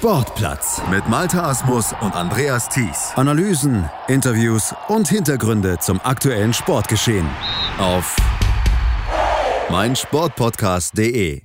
Sportplatz mit Malta Asmus und Andreas Thies. Analysen, Interviews und Hintergründe zum aktuellen Sportgeschehen auf meinsportpodcast.de.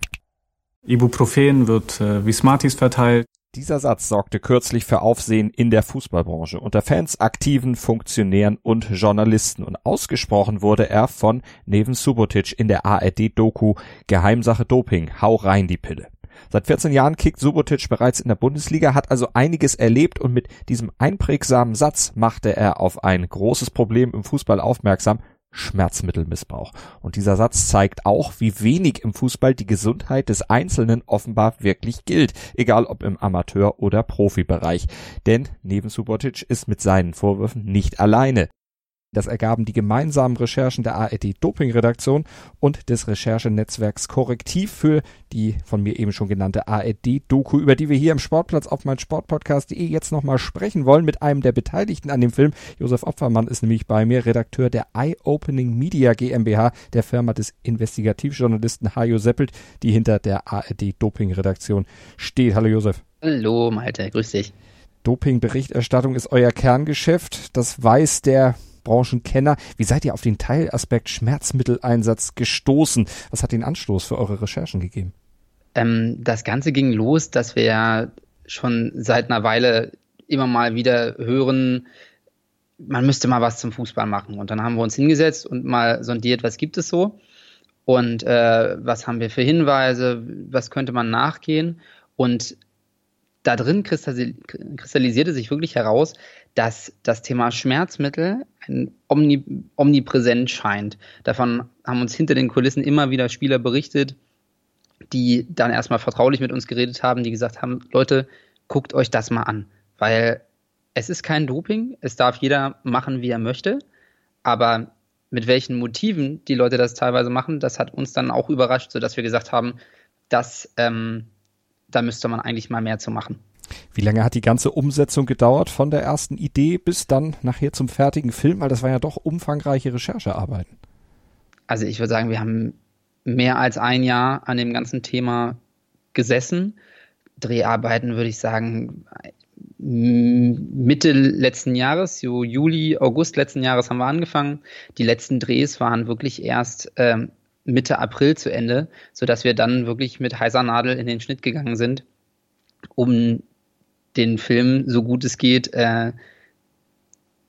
Ibuprofen wird äh, wie Smarties verteilt. Dieser Satz sorgte kürzlich für Aufsehen in der Fußballbranche unter Fans, Aktiven, Funktionären und Journalisten und ausgesprochen wurde er von Neven Subotic in der ARD-Doku Geheimsache Doping, hau rein die Pille. Seit 14 Jahren kickt Subotic bereits in der Bundesliga, hat also einiges erlebt und mit diesem einprägsamen Satz machte er auf ein großes Problem im Fußball aufmerksam, Schmerzmittelmissbrauch. Und dieser Satz zeigt auch, wie wenig im Fußball die Gesundheit des Einzelnen offenbar wirklich gilt, egal ob im Amateur- oder Profibereich. Denn neben Subotic ist mit seinen Vorwürfen nicht alleine. Das ergaben die gemeinsamen Recherchen der ARD Doping-Redaktion und des Recherchenetzwerks Korrektiv für die von mir eben schon genannte ARD-Doku, über die wir hier im Sportplatz auf mein Sportpodcast.de jetzt nochmal sprechen wollen mit einem der Beteiligten an dem Film. Josef Opfermann ist nämlich bei mir, Redakteur der Eye-Opening Media GmbH, der Firma des Investigativjournalisten Hajo Seppelt, die hinter der ARD-Doping-Redaktion steht. Hallo Josef. Hallo Malte, grüß dich. Doping-Berichterstattung ist euer Kerngeschäft. Das weiß der Branchenkenner. Wie seid ihr auf den Teilaspekt Schmerzmitteleinsatz gestoßen? Was hat den Anstoß für eure Recherchen gegeben? Ähm, das Ganze ging los, dass wir schon seit einer Weile immer mal wieder hören, man müsste mal was zum Fußball machen. Und dann haben wir uns hingesetzt und mal sondiert, was gibt es so und äh, was haben wir für Hinweise, was könnte man nachgehen. Und da drin kristallisierte sich wirklich heraus, dass das Thema Schmerzmittel omni, omnipräsent scheint. Davon haben uns hinter den Kulissen immer wieder Spieler berichtet, die dann erstmal vertraulich mit uns geredet haben, die gesagt haben, Leute, guckt euch das mal an, weil es ist kein Doping, es darf jeder machen, wie er möchte, aber mit welchen Motiven die Leute das teilweise machen, das hat uns dann auch überrascht, sodass wir gesagt haben, dass ähm, da müsste man eigentlich mal mehr zu machen. Wie lange hat die ganze Umsetzung gedauert von der ersten Idee bis dann nachher zum fertigen Film? Weil das war ja doch umfangreiche Recherchearbeiten. Also ich würde sagen, wir haben mehr als ein Jahr an dem ganzen Thema gesessen. Dreharbeiten würde ich sagen Mitte letzten Jahres, so Juli, August letzten Jahres haben wir angefangen. Die letzten Drehs waren wirklich erst ähm, Mitte April zu Ende, sodass wir dann wirklich mit heißer Nadel in den Schnitt gegangen sind, um den Film so gut es geht, äh,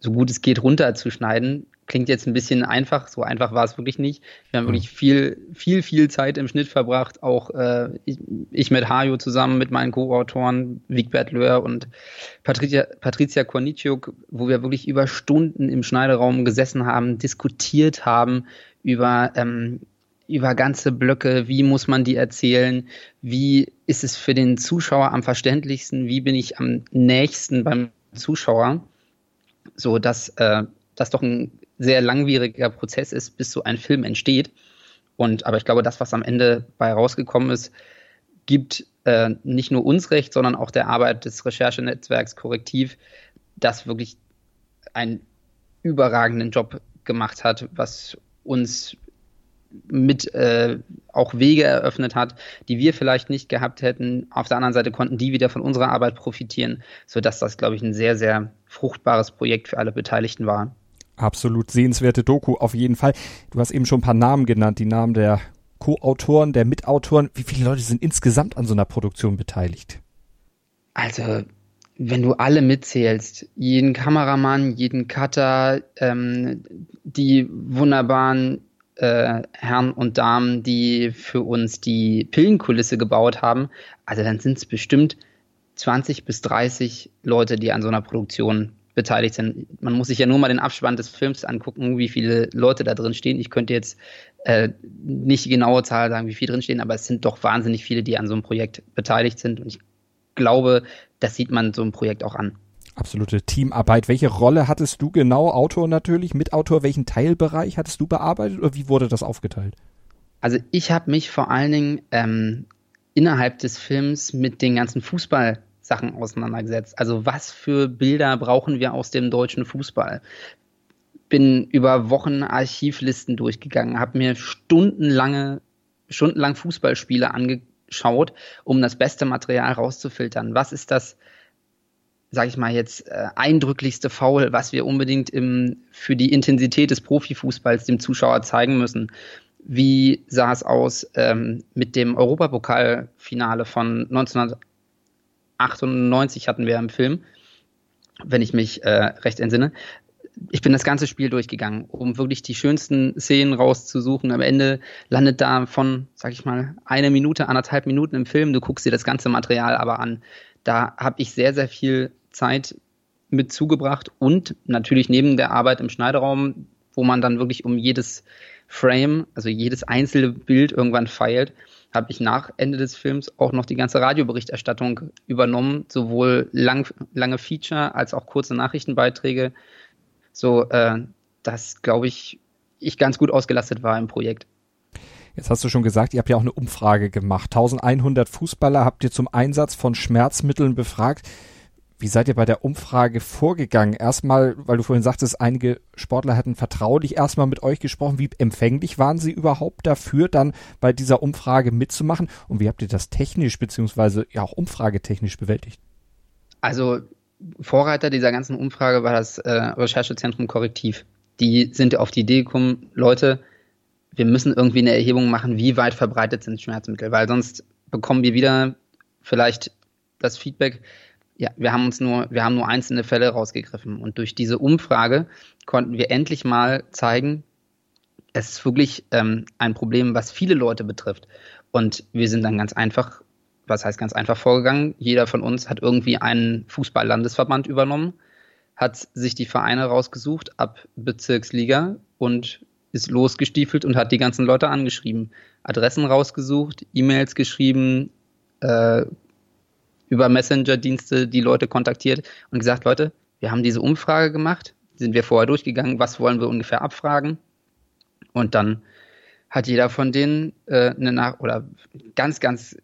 so gut es geht runterzuschneiden. Klingt jetzt ein bisschen einfach, so einfach war es wirklich nicht. Wir haben wirklich viel, viel, viel Zeit im Schnitt verbracht, auch äh, ich, ich mit Hajo zusammen mit meinen Co-Autoren Wigbert Löhr und Patricia, Patricia Kornitschuk, wo wir wirklich über Stunden im Schneideraum gesessen haben, diskutiert haben über ähm, über ganze Blöcke, wie muss man die erzählen, wie ist es für den Zuschauer am verständlichsten, wie bin ich am nächsten beim Zuschauer, so dass äh, das doch ein sehr langwieriger Prozess ist, bis so ein Film entsteht. Und aber ich glaube, das, was am Ende bei rausgekommen ist, gibt äh, nicht nur uns recht, sondern auch der Arbeit des Recherchenetzwerks Korrektiv, das wirklich einen überragenden Job gemacht hat, was uns mit äh, auch Wege eröffnet hat, die wir vielleicht nicht gehabt hätten. Auf der anderen Seite konnten die wieder von unserer Arbeit profitieren, sodass das, glaube ich, ein sehr, sehr fruchtbares Projekt für alle Beteiligten war. Absolut sehenswerte Doku auf jeden Fall. Du hast eben schon ein paar Namen genannt, die Namen der Co-Autoren, der Mitautoren. Wie viele Leute sind insgesamt an so einer Produktion beteiligt? Also, wenn du alle mitzählst, jeden Kameramann, jeden Cutter, ähm, die wunderbaren äh, Herren und Damen, die für uns die Pillenkulisse gebaut haben, also dann sind es bestimmt 20 bis 30 Leute, die an so einer Produktion beteiligt sind. Man muss sich ja nur mal den Abspann des Films angucken, wie viele Leute da drin stehen. Ich könnte jetzt äh, nicht die genaue Zahl sagen, wie viele drin stehen, aber es sind doch wahnsinnig viele, die an so einem Projekt beteiligt sind. Und ich glaube, das sieht man so einem Projekt auch an. Absolute Teamarbeit. Welche Rolle hattest du genau? Autor natürlich, Mitautor. Welchen Teilbereich hattest du bearbeitet oder wie wurde das aufgeteilt? Also ich habe mich vor allen Dingen ähm, innerhalb des Films mit den ganzen Fußballsachen auseinandergesetzt. Also was für Bilder brauchen wir aus dem deutschen Fußball? Bin über Wochen Archivlisten durchgegangen, habe mir stundenlange, stundenlang Fußballspiele ange schaut, um das beste Material rauszufiltern. Was ist das, sage ich mal jetzt, äh, eindrücklichste Foul, was wir unbedingt im, für die Intensität des Profifußballs dem Zuschauer zeigen müssen? Wie sah es aus ähm, mit dem Europapokalfinale von 1998 hatten wir im Film, wenn ich mich äh, recht entsinne ich bin das ganze Spiel durchgegangen, um wirklich die schönsten Szenen rauszusuchen. Am Ende landet da von, sag ich mal, eine Minute, anderthalb Minuten im Film. Du guckst dir das ganze Material aber an. Da habe ich sehr, sehr viel Zeit mit zugebracht und natürlich neben der Arbeit im Schneideraum, wo man dann wirklich um jedes Frame, also jedes einzelne Bild irgendwann feilt, habe ich nach Ende des Films auch noch die ganze Radioberichterstattung übernommen, sowohl lang, lange Feature als auch kurze Nachrichtenbeiträge so äh, dass, glaube ich, ich ganz gut ausgelastet war im Projekt. Jetzt hast du schon gesagt, ihr habt ja auch eine Umfrage gemacht. 1100 Fußballer habt ihr zum Einsatz von Schmerzmitteln befragt. Wie seid ihr bei der Umfrage vorgegangen? Erstmal, weil du vorhin sagtest, einige Sportler hätten vertraulich erstmal mit euch gesprochen. Wie empfänglich waren sie überhaupt dafür, dann bei dieser Umfrage mitzumachen? Und wie habt ihr das technisch beziehungsweise ja auch umfragetechnisch bewältigt? Also Vorreiter dieser ganzen Umfrage war das äh, Recherchezentrum Korrektiv. Die sind auf die Idee gekommen, Leute, wir müssen irgendwie eine Erhebung machen, wie weit verbreitet sind Schmerzmittel, weil sonst bekommen wir wieder vielleicht das Feedback, ja, wir haben uns nur, wir haben nur einzelne Fälle rausgegriffen. Und durch diese Umfrage konnten wir endlich mal zeigen, es ist wirklich ähm, ein Problem, was viele Leute betrifft. Und wir sind dann ganz einfach was heißt ganz einfach vorgegangen. Jeder von uns hat irgendwie einen Fußball-Landesverband übernommen, hat sich die Vereine rausgesucht ab Bezirksliga und ist losgestiefelt und hat die ganzen Leute angeschrieben. Adressen rausgesucht, E-Mails geschrieben, äh, über Messenger-Dienste die Leute kontaktiert und gesagt, Leute, wir haben diese Umfrage gemacht, sind wir vorher durchgegangen, was wollen wir ungefähr abfragen? Und dann hat jeder von denen äh, eine Nach oder ganz, ganz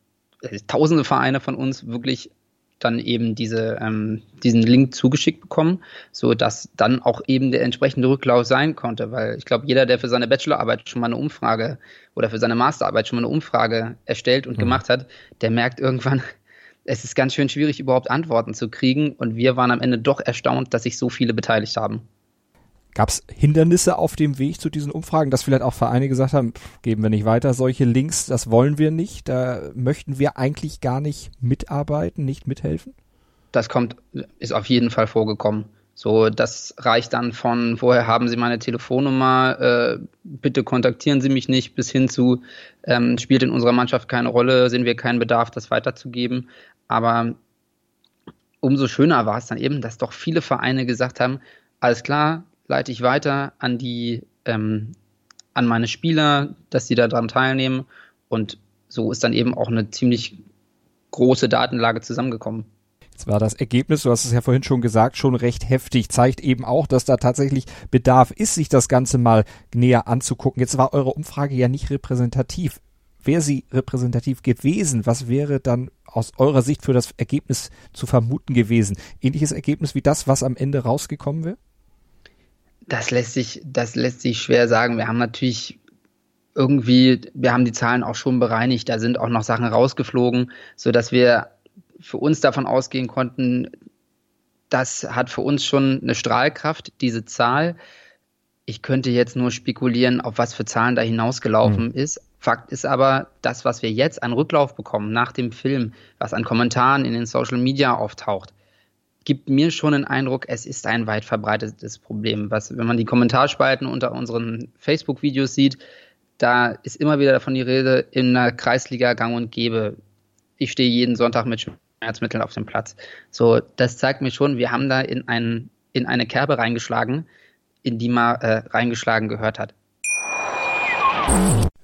tausende Vereine von uns wirklich dann eben diese, ähm, diesen Link zugeschickt bekommen, so dass dann auch eben der entsprechende Rücklauf sein konnte, weil ich glaube, jeder, der für seine Bachelorarbeit schon mal eine Umfrage oder für seine Masterarbeit schon mal eine Umfrage erstellt und mhm. gemacht hat, der merkt irgendwann, es ist ganz schön schwierig, überhaupt Antworten zu kriegen und wir waren am Ende doch erstaunt, dass sich so viele beteiligt haben. Gab es Hindernisse auf dem Weg zu diesen Umfragen, dass vielleicht auch Vereine gesagt haben, pff, geben wir nicht weiter, solche Links, das wollen wir nicht, da möchten wir eigentlich gar nicht mitarbeiten, nicht mithelfen? Das kommt, ist auf jeden Fall vorgekommen. So, das reicht dann von, woher haben Sie meine Telefonnummer, äh, bitte kontaktieren Sie mich nicht, bis hin zu, ähm, spielt in unserer Mannschaft keine Rolle, sehen wir keinen Bedarf, das weiterzugeben. Aber umso schöner war es dann eben, dass doch viele Vereine gesagt haben, alles klar, leite ich weiter an die, ähm, an meine Spieler, dass sie daran teilnehmen. Und so ist dann eben auch eine ziemlich große Datenlage zusammengekommen. Jetzt war das Ergebnis, du hast es ja vorhin schon gesagt, schon recht heftig, zeigt eben auch, dass da tatsächlich Bedarf ist, sich das Ganze mal näher anzugucken. Jetzt war eure Umfrage ja nicht repräsentativ. Wäre sie repräsentativ gewesen, was wäre dann aus eurer Sicht für das Ergebnis zu vermuten gewesen? Ähnliches Ergebnis wie das, was am Ende rausgekommen wäre? Das lässt sich, das lässt sich schwer sagen. Wir haben natürlich irgendwie, wir haben die Zahlen auch schon bereinigt. Da sind auch noch Sachen rausgeflogen, so dass wir für uns davon ausgehen konnten, das hat für uns schon eine Strahlkraft, diese Zahl. Ich könnte jetzt nur spekulieren, auf was für Zahlen da hinausgelaufen mhm. ist. Fakt ist aber, das, was wir jetzt an Rücklauf bekommen nach dem Film, was an Kommentaren in den Social Media auftaucht, gibt mir schon den Eindruck, es ist ein weit verbreitetes Problem. Was, wenn man die Kommentarspalten unter unseren Facebook-Videos sieht, da ist immer wieder davon die Rede, in der Kreisliga gang und gäbe. Ich stehe jeden Sonntag mit Schmerzmitteln auf dem Platz. So, das zeigt mir schon, wir haben da in, ein, in eine Kerbe reingeschlagen, in die man äh, reingeschlagen gehört hat.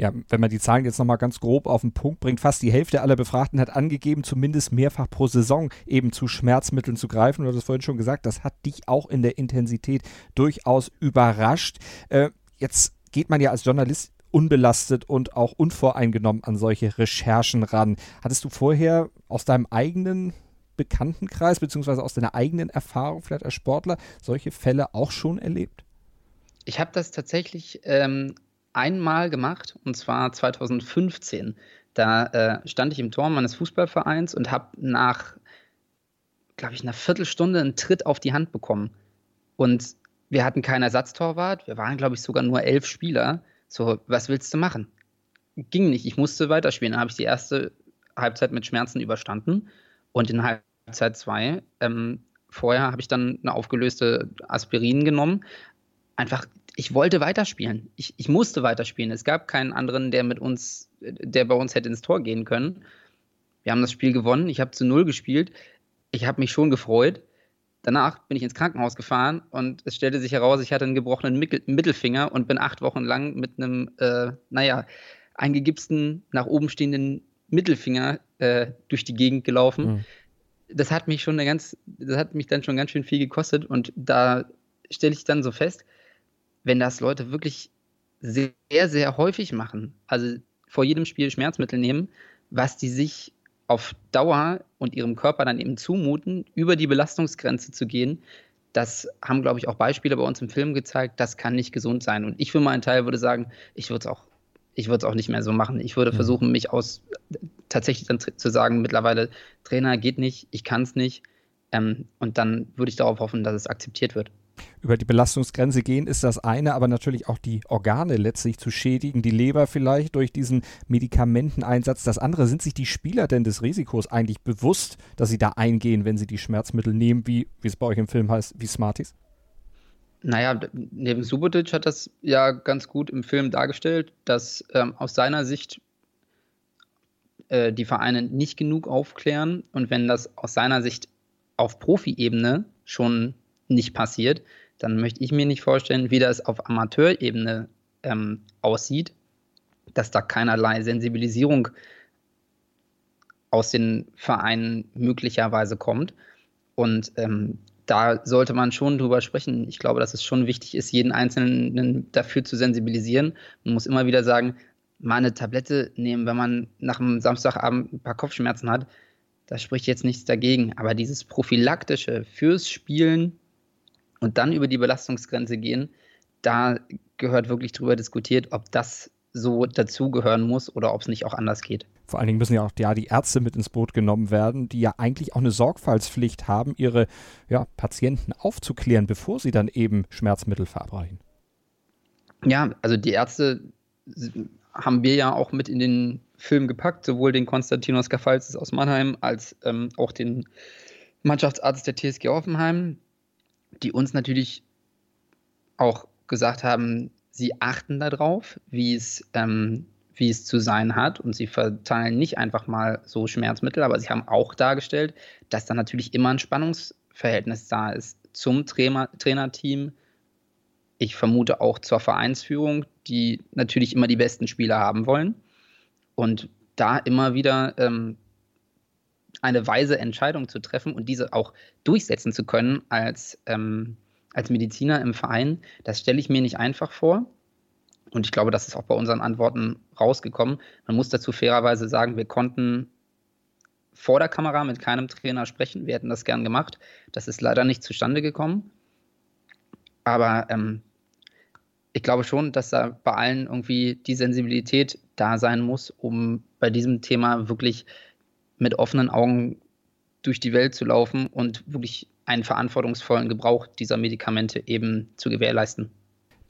Ja, wenn man die Zahlen jetzt nochmal ganz grob auf den Punkt bringt, fast die Hälfte aller Befragten hat angegeben, zumindest mehrfach pro Saison eben zu Schmerzmitteln zu greifen. Du hast es vorhin schon gesagt, das hat dich auch in der Intensität durchaus überrascht. Äh, jetzt geht man ja als Journalist unbelastet und auch unvoreingenommen an solche Recherchen ran. Hattest du vorher aus deinem eigenen Bekanntenkreis beziehungsweise aus deiner eigenen Erfahrung vielleicht als Sportler solche Fälle auch schon erlebt? Ich habe das tatsächlich ähm, einmal gemacht und zwar 2015. Da äh, stand ich im Tor meines Fußballvereins und habe nach, glaube ich, einer Viertelstunde einen Tritt auf die Hand bekommen. Und wir hatten keinen Ersatztorwart. Wir waren, glaube ich, sogar nur elf Spieler. So, was willst du machen? Ging nicht. Ich musste weiterspielen. Dann habe ich die erste Halbzeit mit Schmerzen überstanden. Und in Halbzeit zwei, ähm, vorher habe ich dann eine aufgelöste Aspirin genommen. Einfach ich wollte weiterspielen. Ich, ich musste weiterspielen. Es gab keinen anderen, der mit uns, der bei uns hätte ins Tor gehen können. Wir haben das Spiel gewonnen. Ich habe zu null gespielt. Ich habe mich schon gefreut. Danach bin ich ins Krankenhaus gefahren und es stellte sich heraus, ich hatte einen gebrochenen Mittelfinger und bin acht Wochen lang mit einem, äh, naja, eingegipsten, nach oben stehenden Mittelfinger äh, durch die Gegend gelaufen. Mhm. Das hat mich schon eine ganz, das hat mich dann schon ganz schön viel gekostet und da stelle ich dann so fest, wenn das Leute wirklich sehr, sehr häufig machen, also vor jedem Spiel Schmerzmittel nehmen, was die sich auf Dauer und ihrem Körper dann eben zumuten, über die Belastungsgrenze zu gehen, das haben, glaube ich, auch Beispiele bei uns im Film gezeigt, das kann nicht gesund sein. Und ich für meinen Teil würde sagen, ich würde es auch, ich würde es auch nicht mehr so machen. Ich würde versuchen, mich aus tatsächlich dann zu sagen, mittlerweile Trainer geht nicht, ich kann es nicht. Ähm, und dann würde ich darauf hoffen, dass es akzeptiert wird über die Belastungsgrenze gehen, ist das eine, aber natürlich auch die Organe letztlich zu schädigen, die Leber vielleicht durch diesen Medikamenteneinsatz. Das andere, sind sich die Spieler denn des Risikos eigentlich bewusst, dass sie da eingehen, wenn sie die Schmerzmittel nehmen, wie, wie es bei euch im Film heißt, wie Smarties? Naja, neben Subotic hat das ja ganz gut im Film dargestellt, dass ähm, aus seiner Sicht äh, die Vereine nicht genug aufklären und wenn das aus seiner Sicht auf Profi-Ebene schon nicht passiert, dann möchte ich mir nicht vorstellen, wie das auf Amateurebene ähm, aussieht, dass da keinerlei Sensibilisierung aus den Vereinen möglicherweise kommt. Und ähm, da sollte man schon drüber sprechen. Ich glaube, dass es schon wichtig ist, jeden Einzelnen dafür zu sensibilisieren. Man muss immer wieder sagen, mal eine Tablette nehmen, wenn man nach einem Samstagabend ein paar Kopfschmerzen hat. Da spricht jetzt nichts dagegen. Aber dieses prophylaktische fürs Spielen und dann über die Belastungsgrenze gehen, da gehört wirklich drüber diskutiert, ob das so dazugehören muss oder ob es nicht auch anders geht. Vor allen Dingen müssen ja auch ja, die Ärzte mit ins Boot genommen werden, die ja eigentlich auch eine Sorgfaltspflicht haben, ihre ja, Patienten aufzuklären, bevor sie dann eben Schmerzmittel verabreichen. Ja, also die Ärzte haben wir ja auch mit in den Film gepackt, sowohl den Konstantinos Gafalzis aus Mannheim als ähm, auch den Mannschaftsarzt der TSG Hoffenheim die uns natürlich auch gesagt haben, sie achten darauf, wie es, ähm, wie es zu sein hat und sie verteilen nicht einfach mal so Schmerzmittel, aber sie haben auch dargestellt, dass da natürlich immer ein Spannungsverhältnis da ist zum Trainer, Trainerteam. Ich vermute auch zur Vereinsführung, die natürlich immer die besten Spieler haben wollen und da immer wieder ähm, eine weise Entscheidung zu treffen und diese auch durchsetzen zu können als, ähm, als Mediziner im Verein, das stelle ich mir nicht einfach vor. Und ich glaube, das ist auch bei unseren Antworten rausgekommen. Man muss dazu fairerweise sagen, wir konnten vor der Kamera mit keinem Trainer sprechen. Wir hätten das gern gemacht. Das ist leider nicht zustande gekommen. Aber ähm, ich glaube schon, dass da bei allen irgendwie die Sensibilität da sein muss, um bei diesem Thema wirklich mit offenen Augen durch die Welt zu laufen und wirklich einen verantwortungsvollen Gebrauch dieser Medikamente eben zu gewährleisten.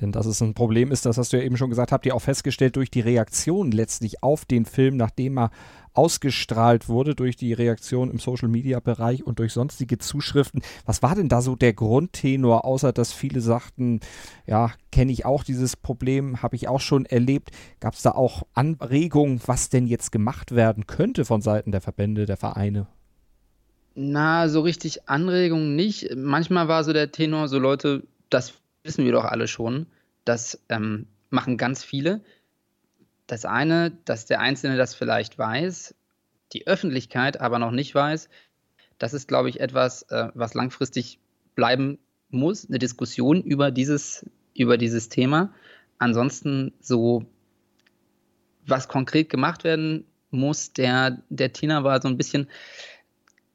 Denn dass es ein Problem ist, das hast du ja eben schon gesagt, habt ihr auch festgestellt durch die Reaktion letztlich auf den Film, nachdem er ausgestrahlt wurde, durch die Reaktion im Social-Media-Bereich und durch sonstige Zuschriften. Was war denn da so der Grundtenor, außer dass viele sagten, ja, kenne ich auch dieses Problem, habe ich auch schon erlebt. Gab es da auch Anregungen, was denn jetzt gemacht werden könnte von Seiten der Verbände, der Vereine? Na, so richtig Anregungen nicht. Manchmal war so der Tenor, so Leute, das wissen wir doch alle schon. Das ähm, machen ganz viele. das eine, dass der Einzelne das vielleicht weiß, die Öffentlichkeit aber noch nicht weiß, das ist, glaube ich, etwas, äh, was langfristig bleiben muss, eine Diskussion über dieses, über dieses Thema. Ansonsten so, was konkret gemacht werden muss, der, der Tina war so ein bisschen,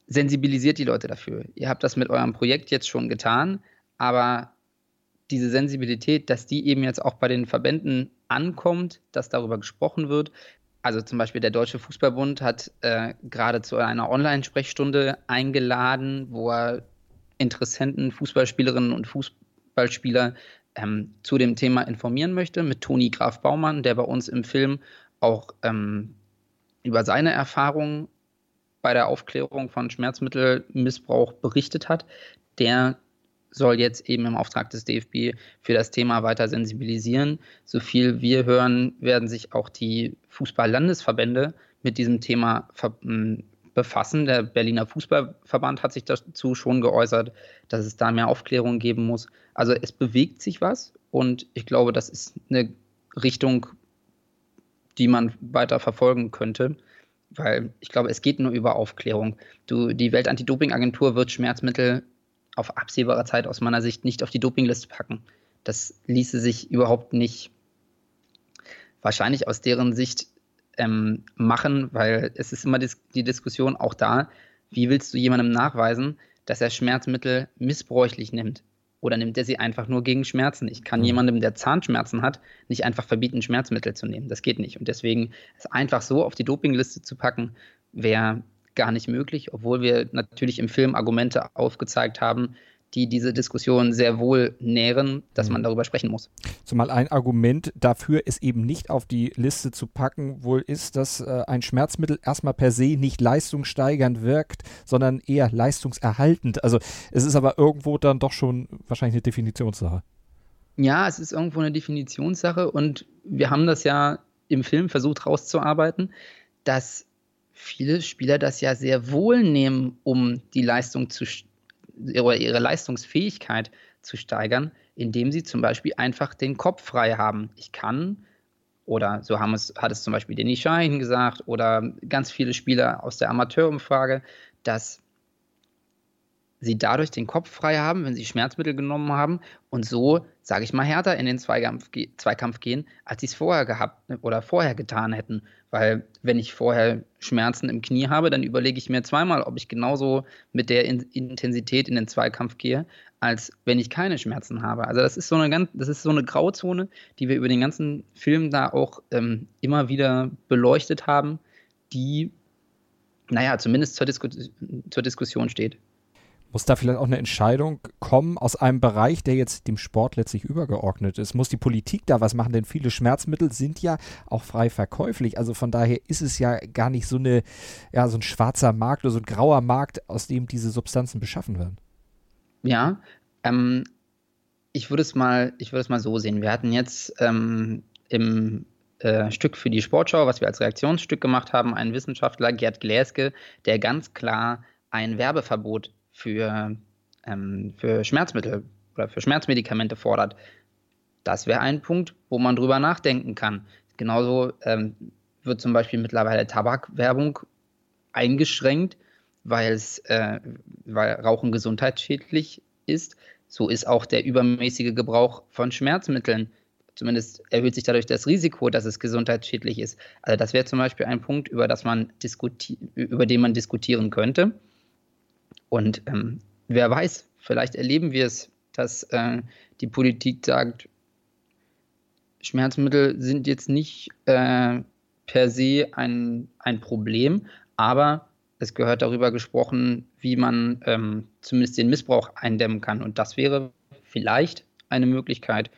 sensibilisiert die Leute dafür. Ihr habt das mit eurem Projekt jetzt schon getan, aber diese Sensibilität, dass die eben jetzt auch bei den Verbänden ankommt, dass darüber gesprochen wird. Also zum Beispiel der Deutsche Fußballbund hat äh, gerade zu einer Online-Sprechstunde eingeladen, wo er Interessenten, Fußballspielerinnen und Fußballspieler ähm, zu dem Thema informieren möchte, mit Toni Graf Baumann, der bei uns im Film auch ähm, über seine Erfahrungen bei der Aufklärung von Schmerzmittelmissbrauch berichtet hat. Der soll jetzt eben im Auftrag des DFB für das Thema weiter sensibilisieren. So viel wir hören, werden sich auch die Fußball-Landesverbände mit diesem Thema befassen. Der Berliner Fußballverband hat sich dazu schon geäußert, dass es da mehr Aufklärung geben muss. Also es bewegt sich was und ich glaube, das ist eine Richtung, die man weiter verfolgen könnte. Weil ich glaube, es geht nur über Aufklärung. Du, die Weltantidopingagentur wird Schmerzmittel auf absehbare Zeit aus meiner Sicht nicht auf die Dopingliste packen. Das ließe sich überhaupt nicht wahrscheinlich aus deren Sicht ähm, machen, weil es ist immer dis die Diskussion auch da, wie willst du jemandem nachweisen, dass er Schmerzmittel missbräuchlich nimmt? Oder nimmt er sie einfach nur gegen Schmerzen? Ich kann mhm. jemandem, der Zahnschmerzen hat, nicht einfach verbieten, Schmerzmittel zu nehmen. Das geht nicht. Und deswegen es einfach so auf die Dopingliste zu packen, wäre gar nicht möglich, obwohl wir natürlich im Film Argumente aufgezeigt haben, die diese Diskussion sehr wohl nähren, dass man mhm. darüber sprechen muss. Zumal ein Argument dafür, es eben nicht auf die Liste zu packen, wohl ist, dass äh, ein Schmerzmittel erstmal per se nicht leistungssteigernd wirkt, sondern eher leistungserhaltend. Also es ist aber irgendwo dann doch schon wahrscheinlich eine Definitionssache. Ja, es ist irgendwo eine Definitionssache und wir haben das ja im Film versucht rauszuarbeiten, dass viele Spieler das ja sehr wohl nehmen, um die Leistung zu oder ihre Leistungsfähigkeit zu steigern, indem sie zum Beispiel einfach den Kopf frei haben. Ich kann, oder so haben es, hat es zum Beispiel Denis Schein gesagt, oder ganz viele Spieler aus der Amateurumfrage, dass sie dadurch den Kopf frei haben, wenn sie Schmerzmittel genommen haben und so, sage ich mal, härter in den Zweikampf, Zweikampf gehen, als sie es vorher gehabt oder vorher getan hätten. Weil wenn ich vorher Schmerzen im Knie habe, dann überlege ich mir zweimal, ob ich genauso mit der Intensität in den Zweikampf gehe, als wenn ich keine Schmerzen habe. Also das ist so eine ganz, das ist so eine Grauzone, die wir über den ganzen Film da auch ähm, immer wieder beleuchtet haben, die, naja, zumindest zur, Disku zur Diskussion steht. Muss da vielleicht auch eine Entscheidung kommen aus einem Bereich, der jetzt dem Sport letztlich übergeordnet ist? Muss die Politik da was machen? Denn viele Schmerzmittel sind ja auch frei verkäuflich. Also von daher ist es ja gar nicht so eine, ja, so ein schwarzer Markt oder so ein grauer Markt, aus dem diese Substanzen beschaffen werden. Ja, ähm, ich würde es mal, mal so sehen. Wir hatten jetzt ähm, im äh, Stück für die Sportschau, was wir als Reaktionsstück gemacht haben, einen Wissenschaftler, Gerd Gläske, der ganz klar ein Werbeverbot für, ähm, für Schmerzmittel oder für Schmerzmedikamente fordert. Das wäre ein Punkt, wo man drüber nachdenken kann. Genauso ähm, wird zum Beispiel mittlerweile Tabakwerbung eingeschränkt, weil äh, weil Rauchen gesundheitsschädlich ist. So ist auch der übermäßige Gebrauch von Schmerzmitteln. Zumindest erhöht sich dadurch das Risiko, dass es gesundheitsschädlich ist. Also das wäre zum Beispiel ein Punkt, über, das man über den man diskutieren könnte. Und ähm, wer weiß, vielleicht erleben wir es, dass äh, die Politik sagt, Schmerzmittel sind jetzt nicht äh, per se ein, ein Problem, aber es gehört darüber gesprochen, wie man ähm, zumindest den Missbrauch eindämmen kann. Und das wäre vielleicht eine Möglichkeit,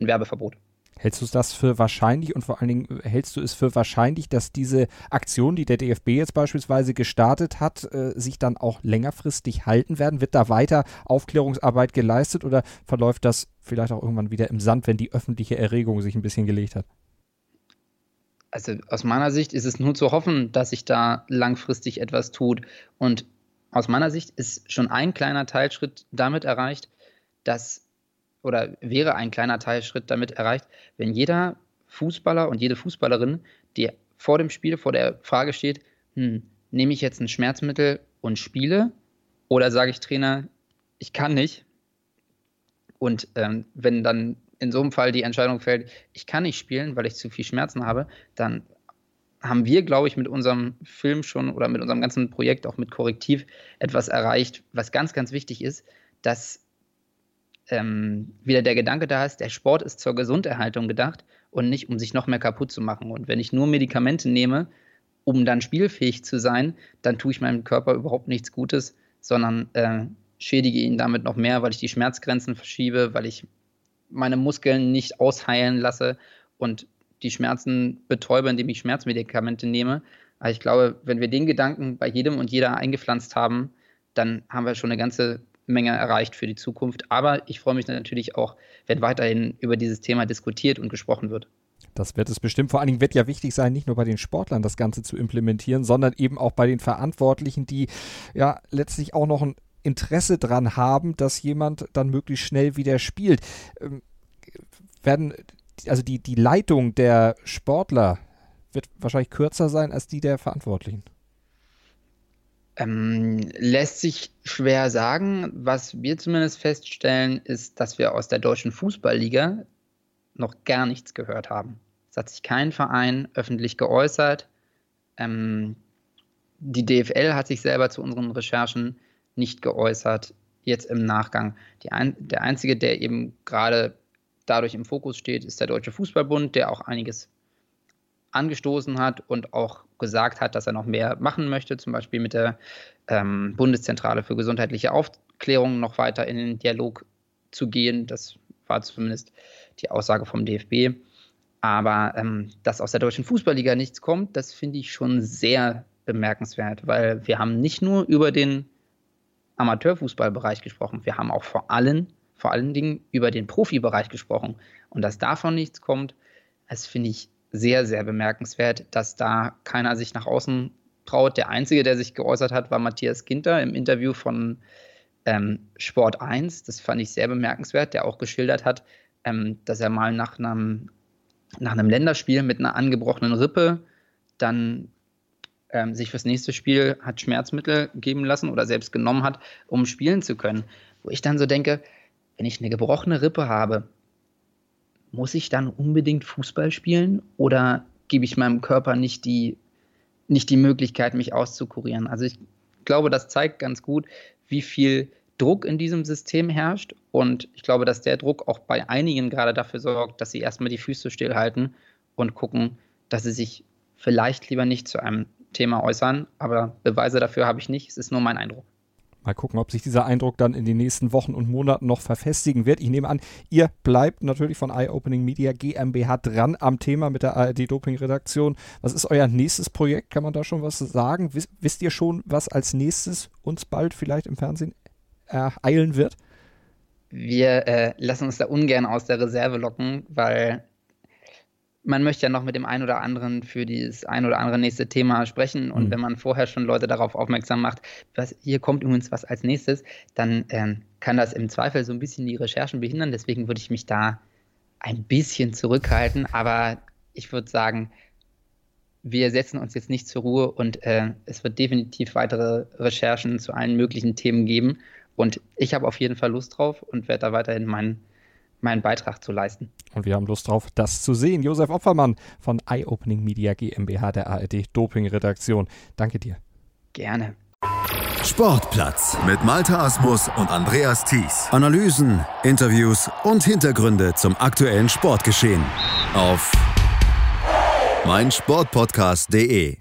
ein Werbeverbot. Hältst du das für wahrscheinlich und vor allen Dingen hältst du es für wahrscheinlich, dass diese Aktion, die der DFB jetzt beispielsweise gestartet hat, äh, sich dann auch längerfristig halten werden? Wird da weiter Aufklärungsarbeit geleistet oder verläuft das vielleicht auch irgendwann wieder im Sand, wenn die öffentliche Erregung sich ein bisschen gelegt hat? Also aus meiner Sicht ist es nur zu hoffen, dass sich da langfristig etwas tut. Und aus meiner Sicht ist schon ein kleiner Teilschritt damit erreicht, dass oder wäre ein kleiner Teilschritt damit erreicht, wenn jeder Fußballer und jede Fußballerin, die vor dem Spiel vor der Frage steht, hm, nehme ich jetzt ein Schmerzmittel und spiele oder sage ich Trainer, ich kann nicht. Und ähm, wenn dann in so einem Fall die Entscheidung fällt, ich kann nicht spielen, weil ich zu viel Schmerzen habe, dann haben wir, glaube ich, mit unserem Film schon oder mit unserem ganzen Projekt, auch mit Korrektiv, etwas erreicht, was ganz, ganz wichtig ist, dass ähm, wieder der Gedanke da ist, der Sport ist zur Gesunderhaltung gedacht und nicht, um sich noch mehr kaputt zu machen. Und wenn ich nur Medikamente nehme, um dann spielfähig zu sein, dann tue ich meinem Körper überhaupt nichts Gutes, sondern äh, schädige ihn damit noch mehr, weil ich die Schmerzgrenzen verschiebe, weil ich meine Muskeln nicht ausheilen lasse und die Schmerzen betäube, indem ich Schmerzmedikamente nehme. Aber ich glaube, wenn wir den Gedanken bei jedem und jeder eingepflanzt haben, dann haben wir schon eine ganze Menge erreicht für die Zukunft. Aber ich freue mich natürlich auch, wenn weiterhin über dieses Thema diskutiert und gesprochen wird. Das wird es bestimmt. Vor allen Dingen wird ja wichtig sein, nicht nur bei den Sportlern das Ganze zu implementieren, sondern eben auch bei den Verantwortlichen, die ja letztlich auch noch ein Interesse dran haben, dass jemand dann möglichst schnell wieder spielt. Ähm, werden, also die, die Leitung der Sportler wird wahrscheinlich kürzer sein als die der Verantwortlichen. Ähm, lässt sich schwer sagen. Was wir zumindest feststellen, ist, dass wir aus der deutschen Fußballliga noch gar nichts gehört haben. Es hat sich kein Verein öffentlich geäußert. Ähm, die DFL hat sich selber zu unseren Recherchen nicht geäußert, jetzt im Nachgang. Ein, der einzige, der eben gerade dadurch im Fokus steht, ist der Deutsche Fußballbund, der auch einiges angestoßen hat und auch gesagt hat, dass er noch mehr machen möchte, zum Beispiel mit der ähm, Bundeszentrale für gesundheitliche Aufklärung noch weiter in den Dialog zu gehen. Das war zumindest die Aussage vom DFB. Aber ähm, dass aus der deutschen Fußballliga nichts kommt, das finde ich schon sehr bemerkenswert, weil wir haben nicht nur über den Amateurfußballbereich gesprochen, wir haben auch vor allem, vor allen Dingen über den Profibereich gesprochen. Und dass davon nichts kommt, das finde ich sehr, sehr bemerkenswert, dass da keiner sich nach außen traut. Der Einzige, der sich geäußert hat, war Matthias Ginter im Interview von ähm, Sport 1. Das fand ich sehr bemerkenswert, der auch geschildert hat, ähm, dass er mal nach einem, nach einem Länderspiel mit einer angebrochenen Rippe dann ähm, sich fürs nächste Spiel hat Schmerzmittel geben lassen oder selbst genommen hat, um spielen zu können. Wo ich dann so denke, wenn ich eine gebrochene Rippe habe, muss ich dann unbedingt Fußball spielen oder gebe ich meinem Körper nicht die, nicht die Möglichkeit, mich auszukurieren? Also ich glaube, das zeigt ganz gut, wie viel Druck in diesem System herrscht. Und ich glaube, dass der Druck auch bei einigen gerade dafür sorgt, dass sie erstmal die Füße stillhalten und gucken, dass sie sich vielleicht lieber nicht zu einem Thema äußern. Aber Beweise dafür habe ich nicht. Es ist nur mein Eindruck. Mal gucken, ob sich dieser Eindruck dann in den nächsten Wochen und Monaten noch verfestigen wird. Ich nehme an, ihr bleibt natürlich von Eye Opening Media GmbH dran am Thema mit der ARD Doping Redaktion. Was ist euer nächstes Projekt? Kann man da schon was sagen? Wisst, wisst ihr schon, was als nächstes uns bald vielleicht im Fernsehen ereilen wird? Wir äh, lassen uns da ungern aus der Reserve locken, weil man möchte ja noch mit dem einen oder anderen für dieses ein oder andere nächste Thema sprechen. Und mhm. wenn man vorher schon Leute darauf aufmerksam macht, was, hier kommt übrigens was als nächstes, dann ähm, kann das im Zweifel so ein bisschen die Recherchen behindern. Deswegen würde ich mich da ein bisschen zurückhalten. Aber ich würde sagen, wir setzen uns jetzt nicht zur Ruhe und äh, es wird definitiv weitere Recherchen zu allen möglichen Themen geben. Und ich habe auf jeden Fall Lust drauf und werde da weiterhin meinen meinen Beitrag zu leisten. Und wir haben Lust drauf, das zu sehen. Josef Opfermann von Eye Opening Media GmbH der ARD Doping Redaktion. Danke dir. Gerne. Sportplatz mit Malta Asmus und Andreas Thies. Analysen, Interviews und Hintergründe zum aktuellen Sportgeschehen auf meinsportpodcast.de.